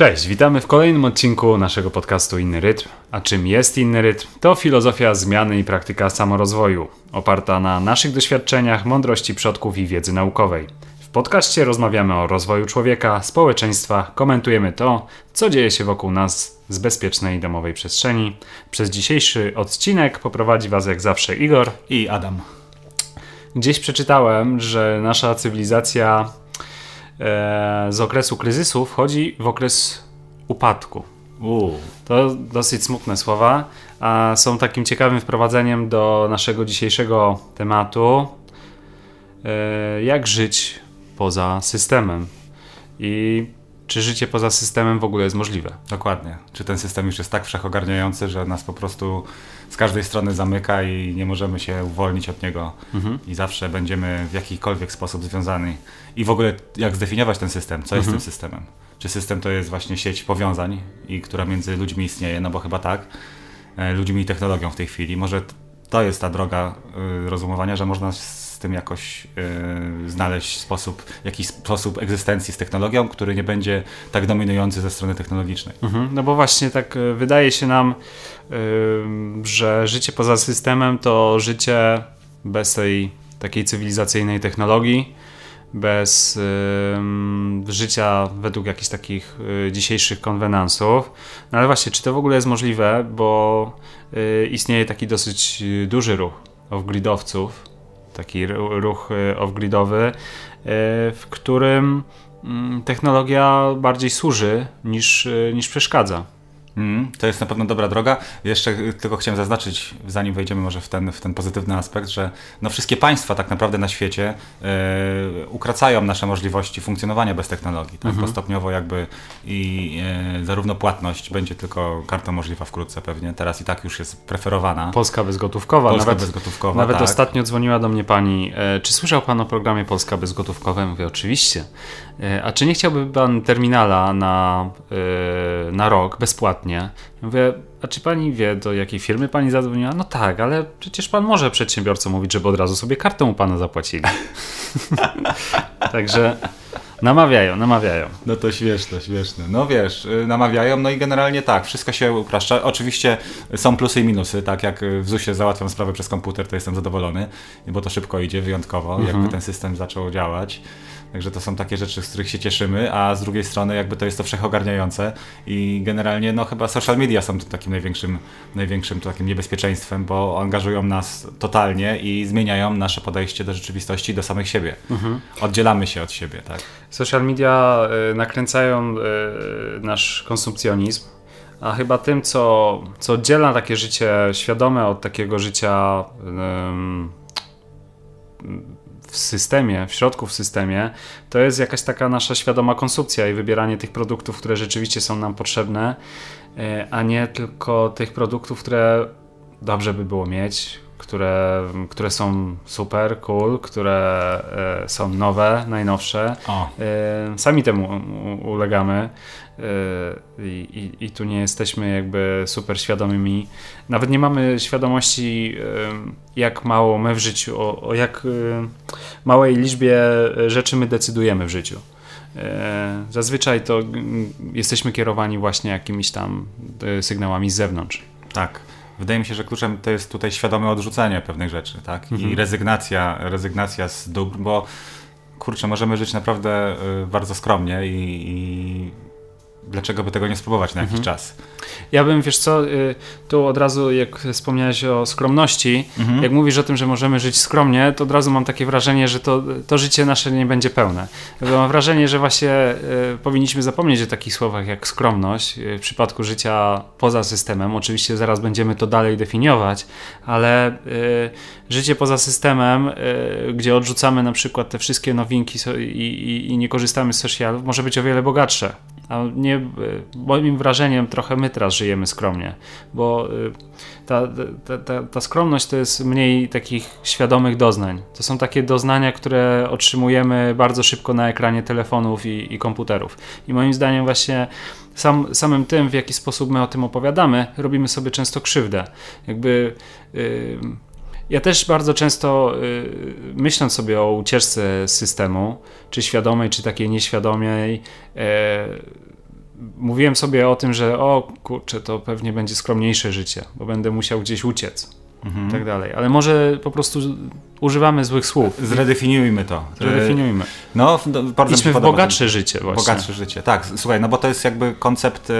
Cześć, witamy w kolejnym odcinku naszego podcastu Inny Rytm. A czym jest Inny Rytm? To filozofia zmiany i praktyka samorozwoju, oparta na naszych doświadczeniach, mądrości przodków i wiedzy naukowej. W podcaście rozmawiamy o rozwoju człowieka, społeczeństwa, komentujemy to, co dzieje się wokół nas z bezpiecznej domowej przestrzeni. Przez dzisiejszy odcinek poprowadzi Was jak zawsze Igor i Adam. Gdzieś przeczytałem, że nasza cywilizacja z okresu kryzysu wchodzi w okres upadku. U. To dosyć smutne słowa, a są takim ciekawym wprowadzeniem do naszego dzisiejszego tematu. E, jak żyć poza systemem? I czy życie poza systemem w ogóle jest możliwe? Dokładnie. Czy ten system już jest tak wszechogarniający, że nas po prostu z każdej strony zamyka i nie możemy się uwolnić od niego mhm. i zawsze będziemy w jakikolwiek sposób związani. I w ogóle jak zdefiniować ten system? Co jest mhm. tym systemem? Czy system to jest właśnie sieć powiązań, i która między ludźmi istnieje? No bo chyba tak. E, ludźmi i technologią w tej chwili. Może to jest ta droga y, rozumowania, że można tym jakoś y, znaleźć sposób, jakiś sposób egzystencji z technologią, który nie będzie tak dominujący ze strony technologicznej. Mhm, no bo właśnie tak y, wydaje się nam, y, że życie poza systemem to życie bez tej takiej cywilizacyjnej technologii, bez życia według jakichś takich y, dzisiejszych konwenansów. No ale właśnie, czy to w ogóle jest możliwe, bo y, istnieje taki dosyć duży ruch off-gridowców, taki ruch e, off-gridowy, e, w którym mm, technologia bardziej służy niż, e, niż przeszkadza. Mm, to jest na pewno dobra droga. Jeszcze tylko chciałem zaznaczyć, zanim wejdziemy może w ten, w ten pozytywny aspekt, że no wszystkie państwa tak naprawdę na świecie e, ukracają nasze możliwości funkcjonowania bez technologii. Tak? Mhm. stopniowo jakby i e, zarówno płatność będzie tylko kartą możliwa wkrótce pewnie. Teraz i tak już jest preferowana. Polska bezgotówkowa. Polska nawet, bezgotówkowa, Nawet tak. ostatnio dzwoniła do mnie pani, e, czy słyszał pan o programie Polska bezgotówkowa? Mówię, oczywiście. E, a czy nie chciałby pan terminala na, e, na rok bezpłatnie? Mówię, a czy pani wie, do jakiej firmy pani zadzwoniła? No tak, ale przecież pan może przedsiębiorcom mówić, żeby od razu sobie kartę u pana zapłacili. Także namawiają, namawiają. No to śmieszne, śmieszne. No wiesz, y, namawiają, no i generalnie tak, wszystko się upraszcza. Oczywiście są plusy i minusy, tak jak w ZUS-ie załatwiam sprawę przez komputer, to jestem zadowolony, bo to szybko idzie, wyjątkowo, mhm. jakby ten system zaczął działać. Także to są takie rzeczy, z których się cieszymy, a z drugiej strony jakby to jest to wszechogarniające i generalnie no chyba social media są takim największym, największym takim niebezpieczeństwem, bo angażują nas totalnie i zmieniają nasze podejście do rzeczywistości, do samych siebie. Mhm. Oddzielamy się od siebie, tak? Social media y, nakręcają y, nasz konsumpcjonizm, a chyba tym, co, co oddziela takie życie świadome od takiego życia w systemie, w środku w systemie, to jest jakaś taka nasza świadoma konsumpcja i wybieranie tych produktów, które rzeczywiście są nam potrzebne, e, a nie tylko tych produktów, które dobrze by było mieć, które, które są super, cool, które e, są nowe, najnowsze. O. E, sami temu ulegamy. Yy, I, i, I, tu nie jesteśmy jakby super świadomymi. Nawet nie mamy świadomości, yy, jak mało my w życiu, o, o jak yy, małej liczbie rzeczy my decydujemy w życiu. Zazwyczaj to jesteśmy kierowani właśnie jakimiś tam sygnałami z zewnątrz. Tak. Wydaje mi się, że kluczem to jest tutaj świadome odrzucenie pewnych rzeczy, tak? I mhm. rezygnacja, rezygnacja z dóbr, bo kurczę, możemy żyć naprawdę bardzo skromnie i, i dlaczego by tego nie spróbować na jakiś mhm. czas? Ja bym, wiesz co, y, tu od razu jak wspomniałeś o skromności, mhm. jak mówisz o tym, że możemy żyć skromnie, to od razu mam takie wrażenie, że to, to życie nasze nie będzie pełne. mam wrażenie, że właśnie y, powinniśmy zapomnieć o takich słowach jak skromność y, w przypadku życia poza systemem. Oczywiście zaraz będziemy to dalej definiować, ale życie poza systemem, gdzie odrzucamy na przykład te wszystkie nowinki i, i, i nie korzystamy z socialów, może być o wiele bogatsze. A nie, moim wrażeniem trochę my teraz żyjemy skromnie, bo y, ta, ta, ta, ta, skromność to jest mniej takich świadomych doznań. To są takie doznania, które otrzymujemy bardzo szybko na ekranie telefonów i, i komputerów. I moim zdaniem właśnie sam, samym tym, w jaki sposób my o tym opowiadamy, robimy sobie często krzywdę. Jakby... Yy, ja też bardzo często myśląc sobie o ucieczce z systemu, czy świadomej, czy takiej nieświadomej, mówiłem sobie o tym, że o kurczę, to pewnie będzie skromniejsze życie, bo będę musiał gdzieś uciec mhm. i tak dalej. Ale może po prostu używamy złych słów. Zredefiniujmy to. Zredefiniujmy. No, bardzo Idźmy w bogatsze życie właśnie. Bogatsze życie, tak. Słuchaj, no bo to jest jakby koncept y,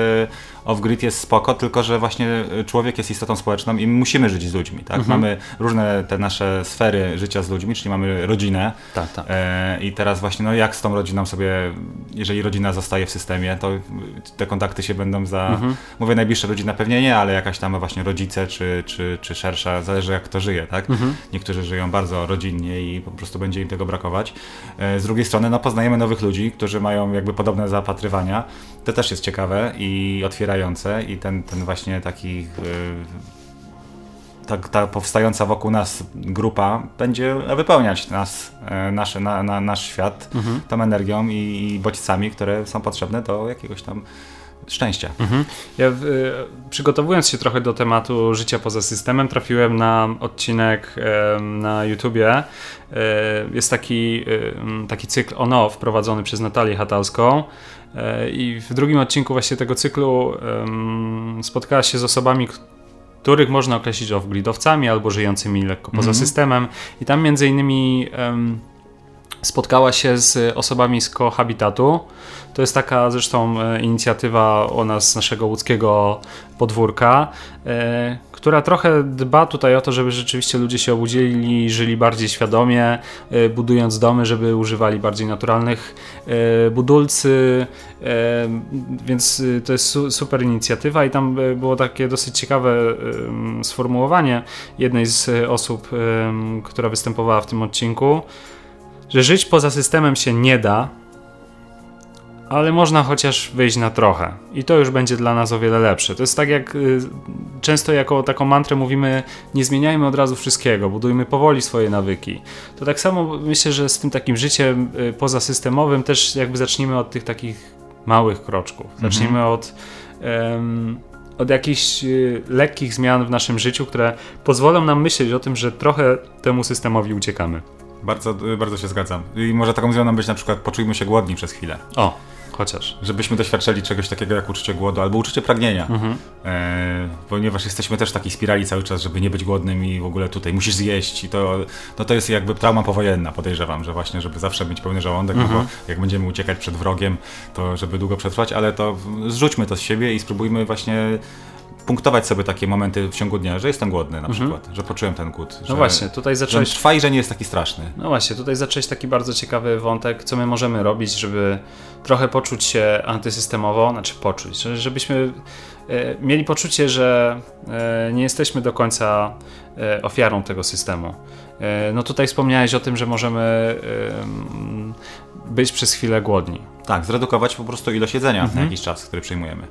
off-grid jest spoko, tylko że właśnie człowiek jest istotą społeczną i musimy żyć z ludźmi, tak? Mhm. Mamy różne te nasze sfery życia z ludźmi, czyli mamy rodzinę. Tak, tak. E, I teraz właśnie, no jak z tą rodziną sobie, jeżeli rodzina zostaje w systemie, to te kontakty się będą za, mhm. mówię najbliższa rodzina pewnie nie, ale jakaś tam właśnie rodzice czy, czy, czy szersza, zależy jak kto żyje, tak? Mhm. Niektórzy żyją bardzo rodzinnie i po prostu będzie im tego brakować. E, z drugiej strony, no poznajemy nowych ludzi, którzy mają jakby podobne zapatrywania. To też jest ciekawe i otwierające i ten, ten właśnie taki ta, ta powstająca wokół nas grupa będzie wypełniać nas, e, nasze, na, na, nasz świat mhm. tą energią i, i bodźcami, które są potrzebne do jakiegoś tam szczęścia. Mhm. Ja y, przygotowując się trochę do tematu życia poza systemem, trafiłem na odcinek y, na YouTubie. Y, jest taki, taki cykl on-off prowadzony przez Natalię Hatalską. I w drugim odcinku właśnie tego cyklu spotkała się z osobami, których można określić off-gridowcami albo żyjącymi lekko poza mm -hmm. systemem. I tam między innymi spotkała się z osobami z kohabitatu. To jest taka zresztą e, inicjatywa o nas, naszego łódzkiego podwórka, e, która trochę dba tutaj o to, żeby rzeczywiście ludzie się obudzili, żyli bardziej świadomie, e, budując domy, żeby używali bardziej naturalnych budulcy, więc to jest super inicjatywa i tam było takie dosyć ciekawe sformułowanie jednej z osób, która występowała w tym odcinku, że żyć poza systemem się nie da, ale można chociaż wyjść na trochę i to już będzie dla nas o wiele lepsze. To jest tak jak y, często jako taką mantrę mówimy, nie zmieniajmy od razu wszystkiego, budujmy powoli swoje nawyki. To tak samo myślę, że z tym takim życiem y, pozasystemowym też jakby zacznijmy od tych takich małych kroczków. Zacznijmy mhm. od od jakichś y, lekkich zmian w naszym życiu, które pozwolą nam myśleć o tym, że trochę temu systemowi uciekamy. Bardzo, bardzo się zgadzam. I może taką zmianą być na przykład poczujmy się głodni przez chwilę. O, chociaż. Żebyśmy doświadczali czegoś takiego jak uczucie głodu albo uczucie pragnienia. Mhm. E, ponieważ jesteśmy też w takiej spirali cały czas, żeby nie być głodnym i w ogóle tutaj musisz zjeść. I to, no to jest jakby trauma powojenna, podejrzewam, że właśnie, żeby zawsze mieć pełny żołądek, mhm. bo jak będziemy uciekać przed wrogiem, to żeby długo przetrwać, ale to zrzućmy to z siebie i spróbujmy właśnie punktować sobie takie momenty w ciągu dnia, że jestem głodny na mhm. przykład, że poczułem ten głód. No właśnie, tutaj zacząłeś... Że trwa i że nie jest taki straszny. No właśnie, tutaj zacząłeś taki bardzo ciekawy wątek, co my możemy robić, żeby trochę poczuć się antysystemowo, znaczy poczuć, żebyśmy e, mieli poczucie, że e, nie jesteśmy do końca e, ofiarą tego systemu. No tutaj wspomniałeś o tym, że możemy być przez chwilę głodni. Tak, zredukować po prostu ilość jedzenia mhm. na jakiś czas, który przyjmujemy.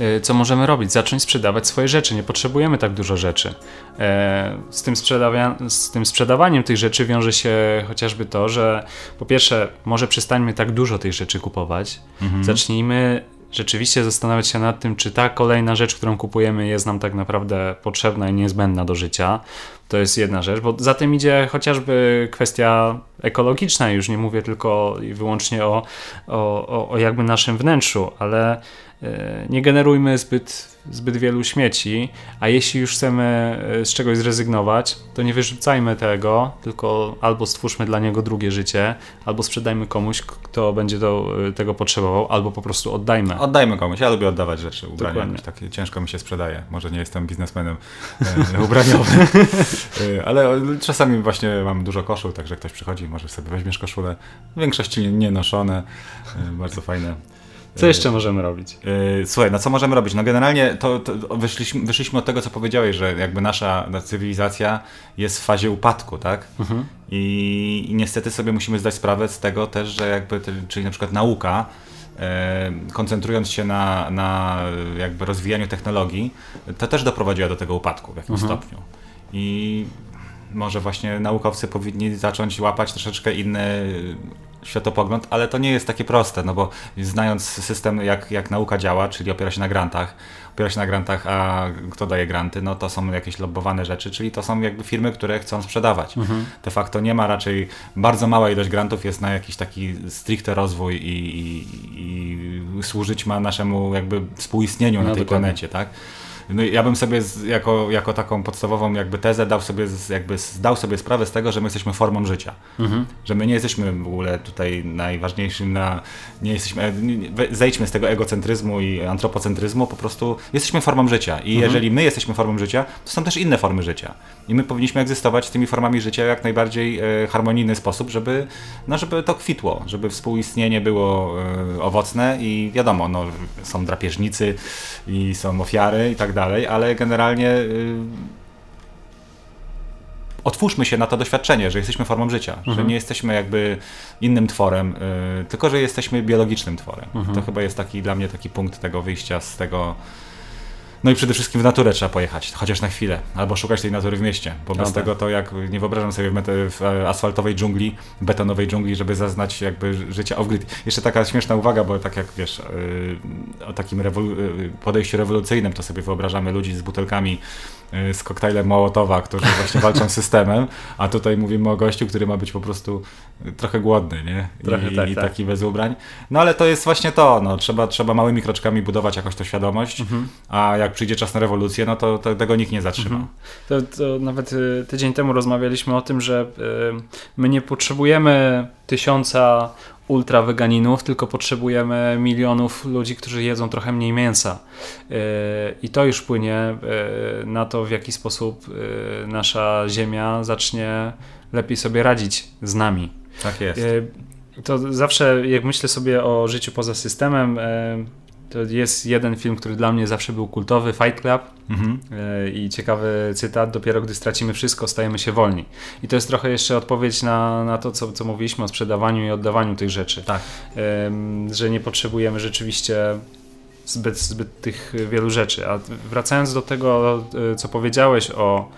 E, co możemy robić? Zacząć sprzedawać swoje rzeczy. Nie potrzebujemy tak dużo rzeczy. E, z tym, z tym sprzedawaniem tych rzeczy wiąże się chociażby to, że po pierwsze, może przestańmy tak dużo tych rzeczy kupować. Mhm. Zacznijmy rzeczywiście zastanawiać się nad tym, czy ta kolejna rzecz, którą kupujemy, jest nam tak naprawdę potrzebna i niezbędna do życia. To jest jedna rzecz, bo za tym idzie chociażby kwestia ekologiczna, już nie mówię tylko i wyłącznie o, o, o jakby naszym wnętrzu, ale e, nie generujmy zbyt zbyt wielu śmieci, a jeśli już chcemy e, z czegoś zrezygnować, to nie wyrzucajmy tego, tylko albo stwórzmy dla niego drugie życie, albo sprzedajmy komuś, kto będzie to, e, tego potrzebował, albo po prostu oddajmy. Oddajmy komuś. Ja lubię oddawać rzeczy, ubrania. Takie ciężko mi się sprzedaje. Może nie jestem biznesmenem e, ubraniowym, e, ale czasami właśnie mam dużo koszul, także ktoś przychodzi, może sobie weźmiesz koszulę. W większości nie noszone, e, bardzo fajne. Co jeszcze możemy robić? E, słuchaj, no co możemy robić? No generalnie to, to wyszliśmy, wyszliśmy, od tego, co powiedziałeś, że jakby nasza cywilizacja jest w fazie upadku, tak? Mhm. I, I, niestety sobie musimy zdać sprawę z tego też, że jakby, czyli na przykład nauka, e, koncentrując się na, na jakby rozwijaniu technologii, to też doprowadziła do tego upadku w jakimś mhm. stopniu. I może właśnie naukowcy powinni zacząć łapać troszeczkę inny światopogląd, ale to nie jest takie proste, no bo znając system, jak, jak nauka działa, czyli opiera się na grantach, opiera się na grantach, a kto daje granty, no to są jakieś lobbowane rzeczy, czyli to są jakby firmy, które chcą sprzedawać. Mhm. De facto nie ma raczej, bardzo mała ilość grantów jest na jakiś taki stricte rozwój i, i, i służyć ma naszemu jakby współistnieniu no, na tej dokładnie. planecie, tak? No, ja bym sobie z, jako, jako taką podstawową jakby tezę dał sobie, z, jakby zdał sobie sprawę z tego, że my jesteśmy formą życia. Mhm. Że my nie jesteśmy w ogóle tutaj najważniejszym na, nie jesteśmy, zejdźmy z tego egocentryzmu i antropocentryzmu, po prostu jesteśmy formą życia i mhm. jeżeli my jesteśmy formą życia, to są też inne formy życia. I my powinniśmy egzystować z tymi formami życia w jak najbardziej e, harmonijny sposób, żeby, no, żeby to kwitło, żeby współistnienie było e, owocne i wiadomo, no, są drapieżnicy i są ofiary i tak dalej, ale generalnie y, otwórzmy się na to doświadczenie, że jesteśmy formą życia, mhm. że nie jesteśmy jakby innym tworem, y, tylko że jesteśmy biologicznym tworem. Mhm. To chyba jest taki dla mnie taki punkt tego wyjścia z tego no i przede wszystkim w naturę trzeba pojechać, chociaż na chwilę, albo szukać tej natury w mieście, bo bez no tak. tego to jak nie wyobrażam sobie w, w, asfaltowej dżungli, betonowej dżungli, żeby zaznać jakby życie off-grid. Jeszcze taka śmieszna uwaga, bo tak jak wiesz, yy, o takim rewolu yy, podejściu rewolucyjnym to sobie wyobrażamy ludzi z butelkami z koktajlem Mołotowa, którzy właśnie walczą z systemem, a tutaj mówimy o gościu, który ma być po prostu trochę głodny, nie? Trochę I, tak, i tak. taki bez ubrań. No ale to jest właśnie to, no, trzeba, trzeba małymi kroczkami budować jakoś to świadomość, mhm. a jak przyjdzie czas na rewolucję, no to, to tego nikt nie zatrzyma. Mhm. To, to, nawet y, tydzień temu rozmawialiśmy o tym, że y, my nie potrzebujemy tysiąca ultra weganinów, tylko potrzebujemy milionów ludzi, którzy jedzą trochę mniej mięsa. Y, I to już wpłynie na to, w jaki sposób nasza Ziemia zacznie lepiej sobie radzić z nami. Tak jest. To zawsze, jak myślę sobie o życiu poza systemem, to jest jeden film, który dla mnie zawsze był kultowy, Fight Club. Mhm. E, I ciekawy cytat, dopiero gdy stracimy wszystko, stajemy się wolni. I to jest trochę jeszcze odpowiedź na, na to, co, co mówiliśmy o sprzedawaniu i oddawaniu tych rzeczy. Tak. Że nie potrzebujemy rzeczywiście zbyt, zbyt tych wielu rzeczy. A wracając do tego, e, co powiedziałeś o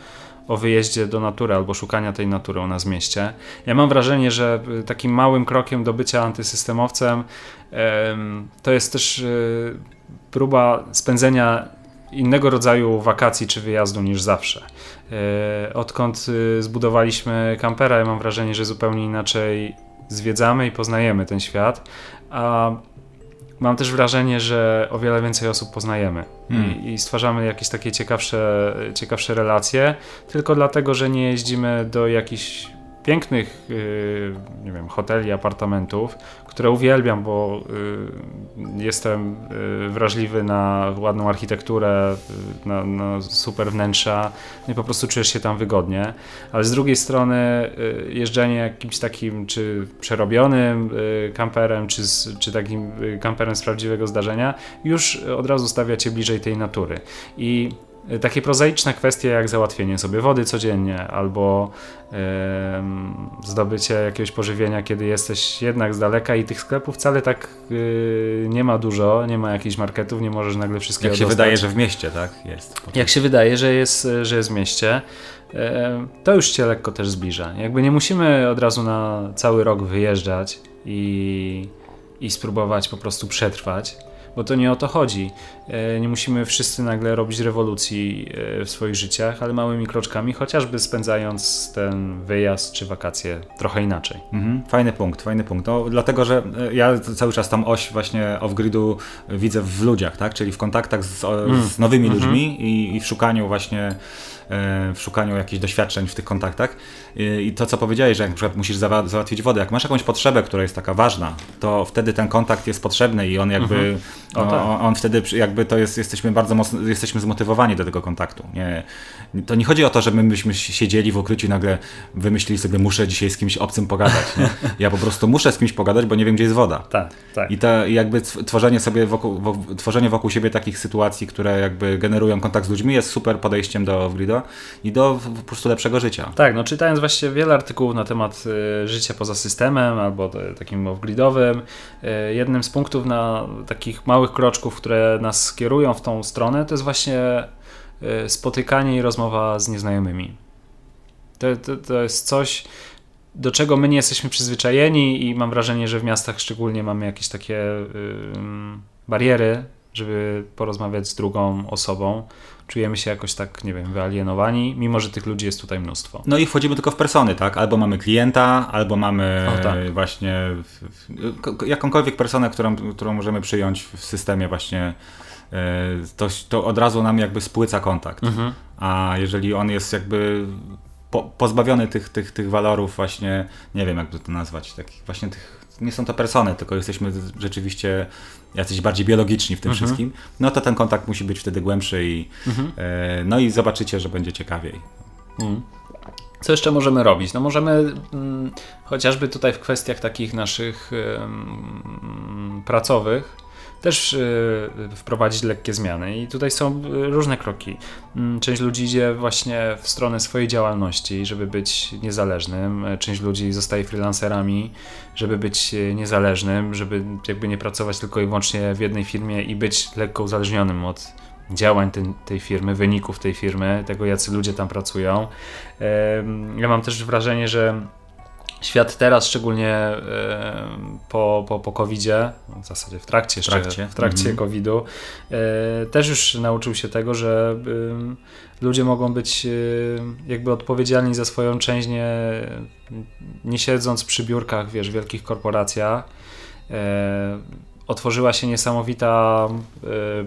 o wyjeździe do natury albo szukania tej natury u nas w mieście. Ja mam wrażenie, że takim małym krokiem do bycia antysystemowcem to jest też e, próba spędzenia innego rodzaju wakacji czy wyjazdu niż zawsze. E, odkąd e, zbudowaliśmy kampera, ja mam wrażenie, że zupełnie inaczej zwiedzamy i poznajemy ten świat, a mam też wrażenie, że o wiele więcej osób poznajemy hmm. i, i, stwarzamy jakieś takie ciekawsze, ciekawsze relacje, tylko dlatego, że nie jeździmy do jakichś pięknych, yy, nie wiem, hoteli, apartamentów, które uwielbiam, bo y, jestem y, wrażliwy na ładną architekturę, y, na, na, super wnętrza i po prostu czujesz się tam wygodnie. Ale z drugiej strony jeżdżenie jakimś takim czy przerobionym kamperem, czy, czy takim kamperem z prawdziwego zdarzenia już od razu stawia cię bliżej tej natury. I takie prozaiczne kwestie jak załatwienie sobie wody codziennie albo zdobycie jakiegoś pożywienia, kiedy jesteś jednak z daleka i tych sklepów wcale tak yy, nie ma dużo, nie ma jakichś marketów, nie możesz nagle wszystkiego Jak się dostać. wydaje, że w mieście, tak? Jest. Jak się wydaje, że jest, że jest w mieście, to już cię lekko też zbliża. Jakby nie musimy od razu na cały rok wyjeżdżać i, i spróbować po prostu przetrwać bo to nie o to chodzi. E, nie musimy wszyscy nagle robić rewolucji e, w swoich życiach, ale małymi kroczkami, chociażby spędzając ten wyjazd czy wakacje trochę inaczej. Mhm. Fajny punkt, fajny punkt. No, dlatego, że e, ja cały czas tam oś właśnie off-gridu widzę w ludziach, tak? czyli w kontaktach z, mm. z nowymi mm -hmm. ludźmi i, i w szukaniu właśnie w szukaniu jakichś doświadczeń w tych kontaktach. I to, co powiedziałeś, że jak na przykład musisz załatwić wodę, jak masz jakąś potrzebę, która jest taka ważna, to wtedy ten kontakt jest potrzebny i on jakby, mhm. o, tak. on, on, wtedy jakby to jest, jesteśmy bardzo mocno, jesteśmy zmotywowani do tego kontaktu. Nie, to nie chodzi o to, że my byśmy siedzieli w ukryciu i nagle wymyślili sobie, muszę dzisiaj z kimś obcym pogadać. Nie? Ja po prostu muszę z kimś pogadać, bo nie wiem, gdzie jest woda. Tak, tak. I to jakby tworzenie sobie wokół, wokół, tworzenie wokół siebie takich sytuacji, które jakby generują kontakt z ludźmi jest super podejściem do Grido i do po prostu lepszego życia. Tak, no czytając właściwie wiele artykułów na temat y, życia poza systemem albo takim off-gridowym, y, jednym z punktów na takich małych kroczków, które nas kierują w tą stronę, to jest właśnie y, spotykanie i rozmowa z nieznajomymi. To, to, to jest coś, do czego my nie jesteśmy przyzwyczajeni i mam wrażenie, że w miastach szczególnie mamy jakieś takie bariery, żeby porozmawiać z drugą osobą czujemy się jakoś tak, nie wiem, wyalienowani, mimo że tych ludzi jest tutaj mnóstwo. No i wchodzimy tylko w persony, tak? Albo mamy klienta, albo mamy o, tak. właśnie jakąkolwiek personę, którą, którą możemy przyjąć w systemie właśnie e, to, to od razu nam jakby spłyca kontakt. Mhm. A jeżeli on jest jakby po, pozbawiony tych, tych, tych walorów właśnie, nie wiem jak to nazwać, takich właśnie tych, nie są to persony, tylko jesteśmy rzeczywiście jacyś bardziej biologiczni w tym mhm. wszystkim, no to ten kontakt musi być wtedy głębszy i mhm. e, no i zobaczycie, że będzie ciekawiej. Mhm. Co jeszcze możemy robić? No możemy mm, chociażby tutaj w kwestiach takich naszych mm, pracowych też y, wprowadzić lekkie zmiany. I tutaj są y, różne kroki. Mm, część ludzi idzie właśnie w stronę swojej działalności, żeby być niezależnym. Część ludzi zostaje freelancerami, żeby być y, niezależnym, żeby jakby nie pracować tylko i wyłącznie w jednej firmie i być lekko uzależnionym od działań ten, tej firmy, wyników tej firmy, tego jacy ludzie tam pracują. Ja mam też wrażenie, że świat teraz, szczególnie e, po, po, po COVID-zie, w zasadzie w trakcie, w trakcie, w trakcie mhm. COVID-u, e, też już nauczył się tego, że ludzie mogą być e, jakby odpowiedzialni za swoją część, nie, nie siedząc przy biurkach, wiesz, w wielkich korporacjach. Otworzyła się niesamowita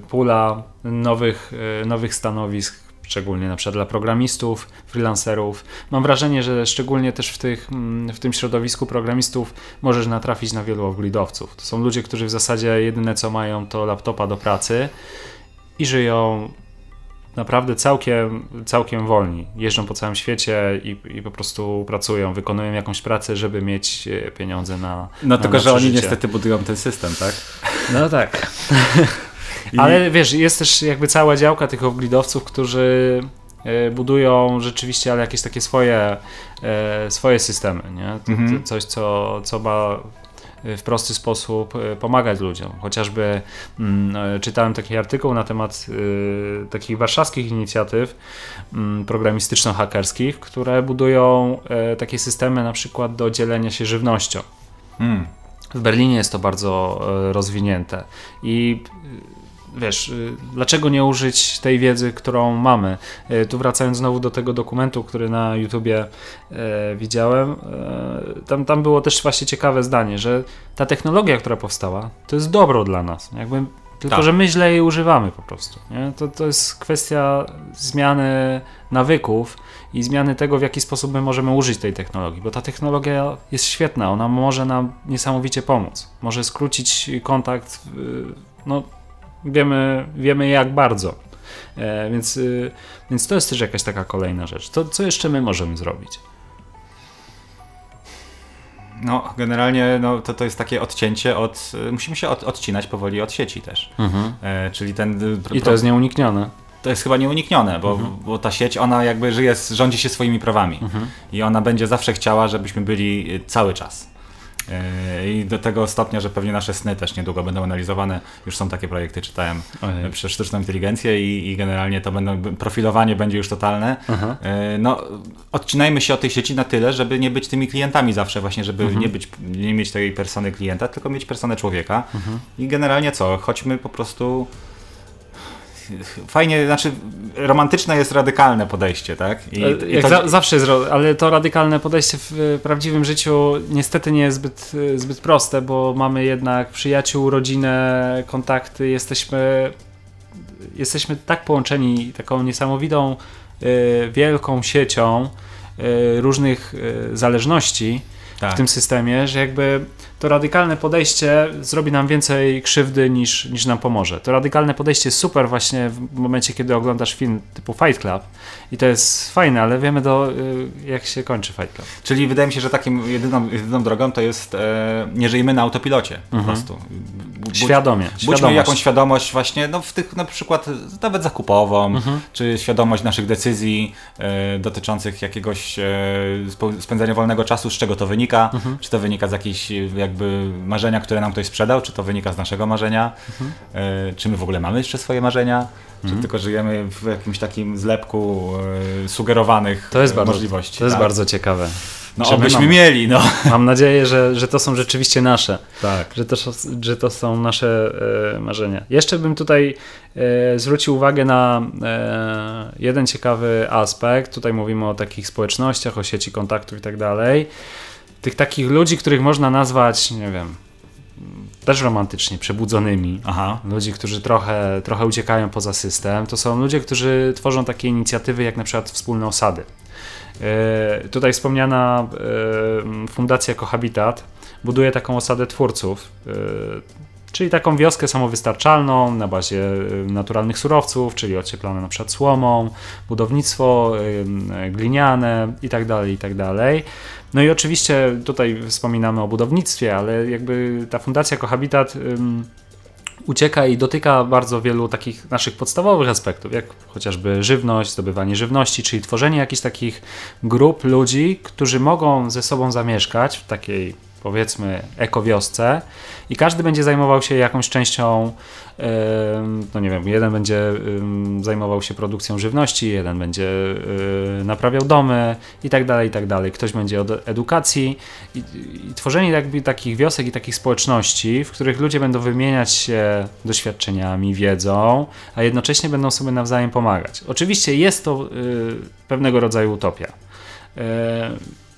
pula nowych, nowych stanowisk, szczególnie na przykład dla programistów, freelancerów. Mam wrażenie, że szczególnie też w, tych, mm, w tym środowisku programistów możesz natrafić na wielu oglidowców. To są ludzie, którzy w zasadzie jedyne co mają to laptopa do pracy i żyją naprawdę całkiem, całkiem wolni. Jeżdżą po całym świecie i, i po prostu pracują, wykonują jakąś pracę, żeby mieć e, pieniądze na. No na tylko, że oni niestety budują ten system, tak? No tak. I... Ale wiesz, jest też jakby cała działka tych oglidowców, którzy e, budują rzeczywiście ale jakieś takie swoje, e, swoje systemy, nie? Mhm. Coś, co, co ma w prosty sposób e, pomagać ludziom. Chociażby mm, czytałem taki artykuł na temat y, takich warszawskich inicjatyw y, programistyczno-hakerskich, które budują y, takie systemy na przykład do dzielenia się żywnością. Mm. W Berlinie jest to bardzo rozwinięte i wiesz, y, dlaczego nie użyć tej wiedzy, którą mamy? Y, tu wracając znowu do tego dokumentu, który na YouTubie e, widziałem, e, tam, tam było też właśnie ciekawe zdanie, że ta technologia, która powstała, to jest dobro dla nas. Jakby, tylko, tak. że my źle jej używamy po prostu. Nie? To, to jest kwestia zmiany nawyków i zmiany tego, w jaki sposób my możemy użyć tej technologii, bo ta technologia jest świetna, ona może nam niesamowicie pomóc. Może skrócić kontakt, no, wiemy, wiemy jak bardzo. E, więc, y, więc to jest też jakaś taka kolejna rzecz. To, co jeszcze my możemy zrobić? No, generalnie no, to, to jest takie odcięcie od. Musimy się od, odcinać powoli od sieci też. Mhm. E, czyli ten. Y, I to jest nieuniknione. To jest chyba nieuniknione, bo, mhm. bo ta sieć, ona jakby żyje, rządzi się swoimi prawami. Mhm. I ona będzie zawsze chciała, żebyśmy byli y, cały czas. Yy, I do tego stopnia, że pewnie nasze sny też niedługo będą analizowane. Już są takie projekty, czytałem Ojej. przez sztuczną inteligencję i, i, generalnie to będą, profilowanie będzie już totalne. Aha. Yy, no, odcinajmy się od tej sieci na tyle, żeby nie być tymi klientami zawsze, właśnie, żeby mhm. nie, być, nie mieć tej persony klienta, tylko mieć personę człowieka. Mhm. I generalnie co? Chodźmy po prostu fajnie, znaczy romantyczne jest radykalne podejście, tak? I, e, i to... za, zawsze jest, ale to radykalne podejście w prawdziwym życiu niestety nie jest zbyt, zbyt proste, bo mamy jednak przyjaciół, rodzinę, kontakty, jesteśmy, jesteśmy tak połączeni taką niesamowitą, wielką siecią różnych zależności tak. w tym systemie, że jakby to radykalne podejście zrobi nam więcej krzywdy niż, niż nam pomoże. To radykalne podejście jest super właśnie w momencie, kiedy oglądasz film typu Fight Club i to jest fajne, ale wiemy do, y, jak się kończy Fight Club. Czyli wydaje mi się, że takim jedyną, jedyną drogą to jest e, nie żyjmy na autopilocie mhm. po prostu. Budź, świadomie. Budźmy jakąś świadomość właśnie, no w tych na przykład nawet zakupową, mhm. czy świadomość naszych decyzji e, dotyczących jakiegoś e, spędzania wolnego czasu, z czego to wynika, mhm. czy to wynika z jakiejś jakby marzenia, które nam ktoś sprzedał, czy to wynika z naszego marzenia, mhm. e, czy my w ogóle mamy jeszcze swoje marzenia, czy mhm. tylko żyjemy w jakimś takim zlepku e, sugerowanych to jest bardzo, możliwości. To jest tak? bardzo ciekawe. No obyśmy mamy. mieli, no. Mam nadzieję, że, że to są rzeczywiście nasze. Tak. Że to, że to są nasze e, marzenia. Jeszcze bym tutaj e, zwrócił uwagę na e, jeden ciekawy aspekt. Tutaj mówimy o takich społecznościach, o sieci kontaktów i tak dalej. Tych takich ludzi, których można nazwać, nie wiem, też romantycznie, przebudzonymi. Aha. Ludzi, którzy trochę, trochę uciekają poza system. To są ludzie, którzy tworzą takie inicjatywy jak na przykład wspólne osady. E, tutaj wspomniana e, Fundacja Kohabitat buduje taką osadę twórców, e, czyli taką wioskę samowystarczalną na bazie naturalnych surowców, czyli ocieplane na przykład słomą, budownictwo gliniane itd., tak itd. Tak no i oczywiście tutaj wspominamy o budownictwie, ale jakby ta Fundacja Kohabitat ucieka i dotyka bardzo wielu takich naszych podstawowych aspektów, jak chociażby żywność, zdobywanie żywności, czyli tworzenie jakichś takich grup ludzi, którzy mogą ze sobą zamieszkać w takiej powiedzmy ekowiosce i każdy będzie zajmował się jakąś częścią no nie wiem, jeden będzie zajmował się produkcją żywności, jeden będzie y, naprawiał domy i tak dalej, i tak dalej. Ktoś będzie od edukacji i, i tworzenie jakby takich wiosek i takich społeczności, w których ludzie będą wymieniać się doświadczeniami, wiedzą, a jednocześnie będą sobie nawzajem pomagać. Oczywiście jest to y, pewnego rodzaju utopia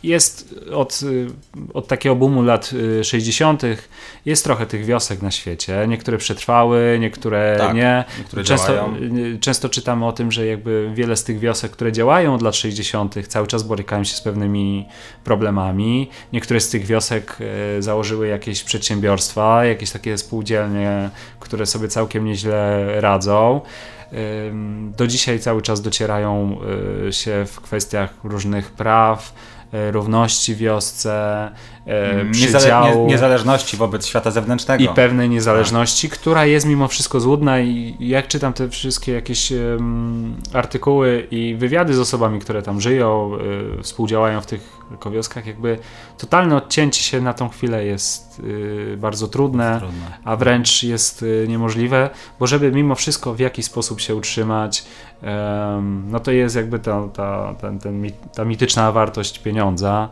jest od, y, od takiego boomu lat 60. Y, jest trochę tych wiosek na świecie. Niektóre przetrwały, niektóre tak, nie. Niektóre często, y, często czytamy o tym, że jakby wiele z tych wiosek, które działają od lat 60., cały czas borykają się z pewnymi problemami. Niektóre z tych wiosek założyły jakieś przedsiębiorstwa, jakieś takie spółdzielnie, które sobie całkiem nieźle radzą do dzisiaj cały czas docierają się w kwestiach różnych praw, równości wiosce, e, mm, przydziału. niezależności wobec świata zewnętrznego. I pewnej niezależności, tak. która jest mimo wszystko złudna i jak czytam te wszystkie jakieś um, artykuły i wywiady z osobami, które tam żyją, y, współdziałają w tych ekowioskach, jakby totalne odcięcie się na tą chwilę jest y, bardzo trudne, trudne, a wręcz jest y, niemożliwe, bo żeby mimo wszystko w jakiś sposób się utrzymać, no to jest jakby ta, ta, ten, ten, ta mityczna wartość pieniądza.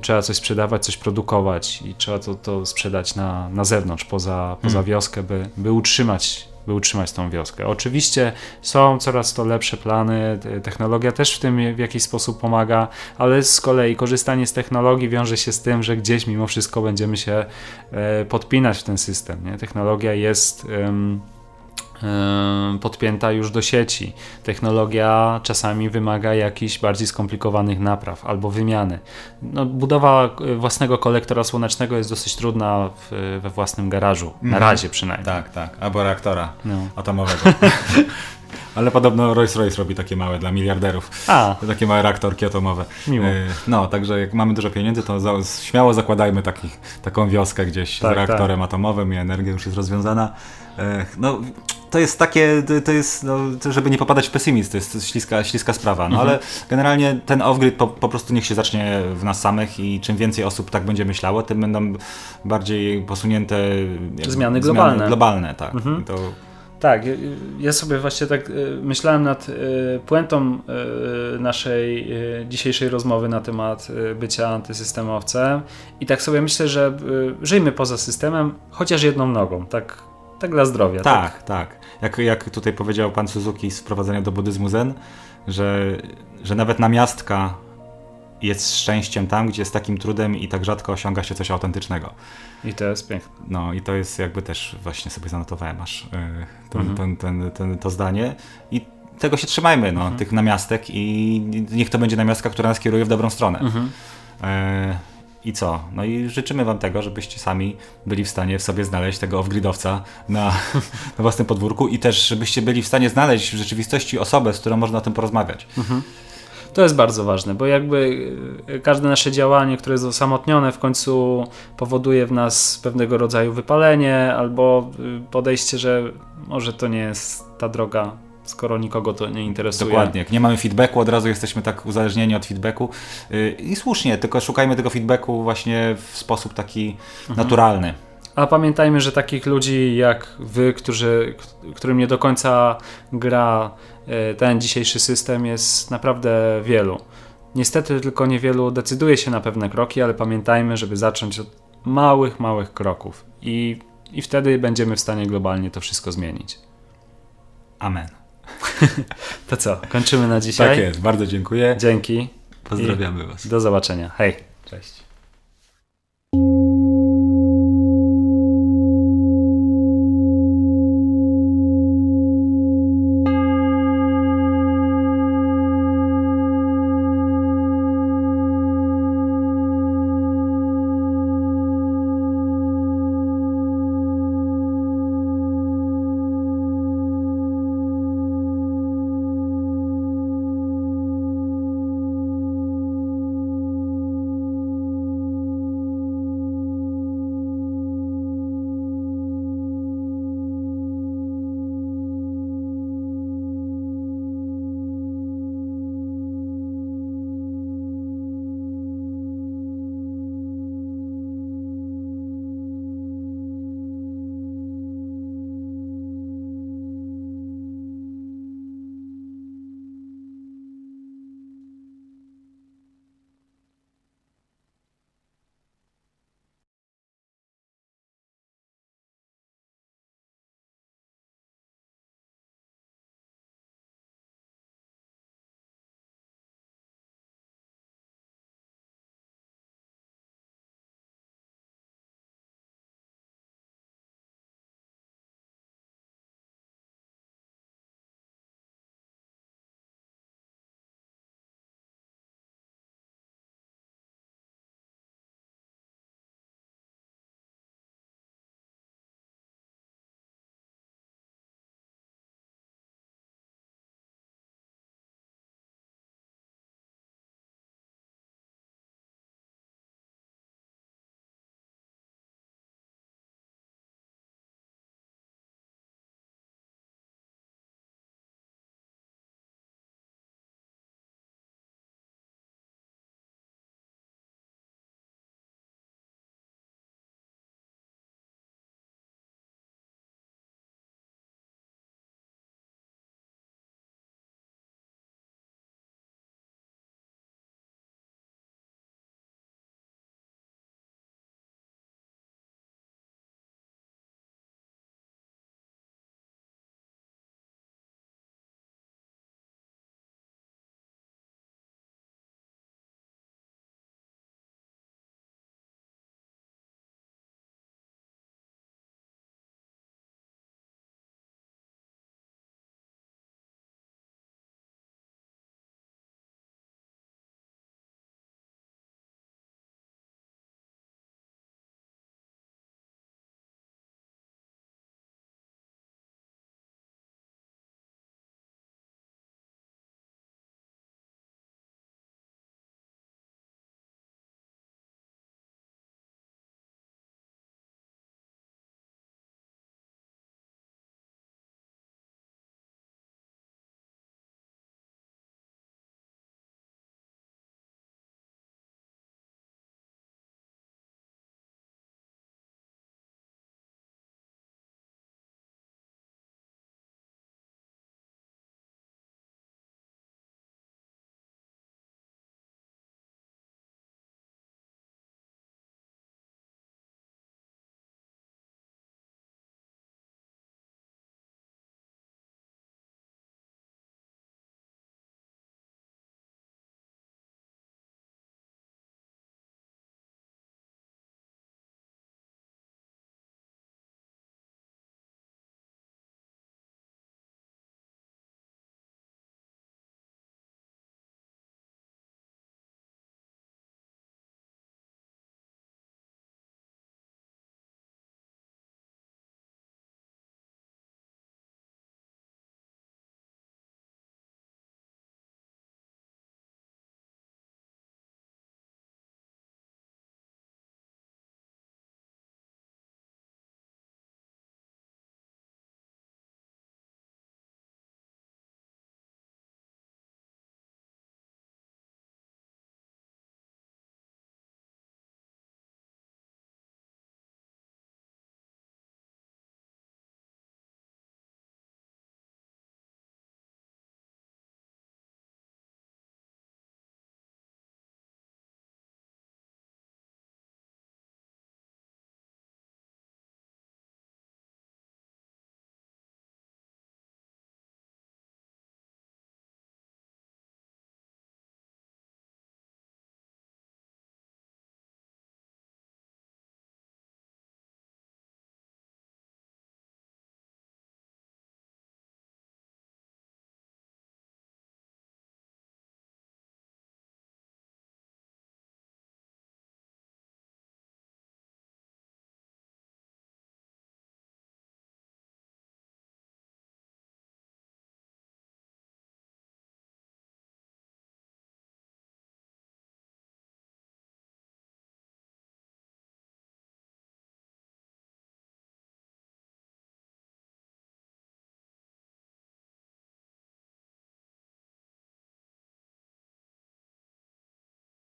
Trzeba coś sprzedawać, coś produkować i trzeba to, to sprzedać na, na zewnątrz, poza, poza hmm. wioskę, by, by utrzymać by utrzymać tą wioskę. Oczywiście są coraz to lepsze plany, technologia też w tym w jakiś sposób pomaga, ale z kolei korzystanie z technologii wiąże się z tym, że gdzieś mimo wszystko będziemy się e, podpinać w ten system. Nie? Technologia jest podpięta już do sieci. Technologia czasami wymaga jakichś bardziej skomplikowanych napraw albo wymiany. No, budowa własnego kolektora słonecznego jest dosyć trudna w, we własnym garażu, na mhm. razie przynajmniej. Tak, tak, albo reaktora no. atomowego. Ale podobno Rolls-Royce robi takie małe dla miliarderów. A. Takie małe reaktorki atomowe. Miło. E, no, także jak mamy dużo pieniędzy, to za, śmiało zakładajmy takich, taką wioskę gdzieś tak, z reaktorem tak. atomowym i energia już jest rozwiązana. E, no, to jest takie, to jest, no, żeby nie popadać w pesymizm, to jest śliska, śliska sprawa, no mhm. ale generalnie ten off-grid po, po, prostu niech się zacznie w nas samych i czym więcej osób tak będzie myślało, tym będą bardziej posunięte zmiany globalne. Zmiany globalne tak. Mhm. To... Tak, ja sobie właśnie tak e, myślałem nad e, puentą e, naszej dzisiejszej rozmowy na temat bycia antysystemowcem i tak sobie myślę, że żyjmy poza systemem chociaż jedną nogą, tak tak dla zdrowia. Tak, tak. tak. Jak, jak tutaj powiedział pan Suzuki z wprowadzenia do buddyzmu zen, że, że nawet namiastka jest szczęściem tam, gdzie z takim trudem i tak rzadko osiąga się coś autentycznego. I to jest piękne. No i to jest jakby też właśnie sobie zanotowałem aż yy, ten, mhm. ten, ten, ten, to zdanie. I tego się trzymajmy, no, mhm. tych namiastek i niech to będzie namiastka, która nas kieruje w dobrą stronę. Mhm. I co? No i życzymy Wam tego, żebyście sami byli w stanie w sobie znaleźć tego off-gridowca na, na własnym podwórku i też żebyście byli w stanie znaleźć w rzeczywistości osobę, z którą można o tym porozmawiać. Mhm. To jest bardzo ważne, bo jakby e, każde nasze działanie, które jest osamotnione, w końcu powoduje w nas pewnego rodzaju wypalenie albo y, podejście, że może to nie jest ta droga, skoro nikogo to nie interesuje. Dokładnie, jak nie mamy feedbacku, od razu jesteśmy tak uzależnieni od feedbacku yy, i słusznie, tylko szukajmy tego feedbacku właśnie w sposób taki mhm. naturalny. A pamiętajmy, że takich ludzi jak wy, którzy, którym nie do końca gra y, ten dzisiejszy system jest naprawdę wielu. Niestety tylko niewielu decyduje się na pewne kroki, ale pamiętajmy, żeby zacząć od małych, małych kroków i, i wtedy będziemy w stanie globalnie to wszystko zmienić. Amen. To co, kończymy na dzisiaj? Tak jest, bardzo dziękuję. Dzięki. Pozdrawiamy Was. Do zobaczenia. Hej. Cześć.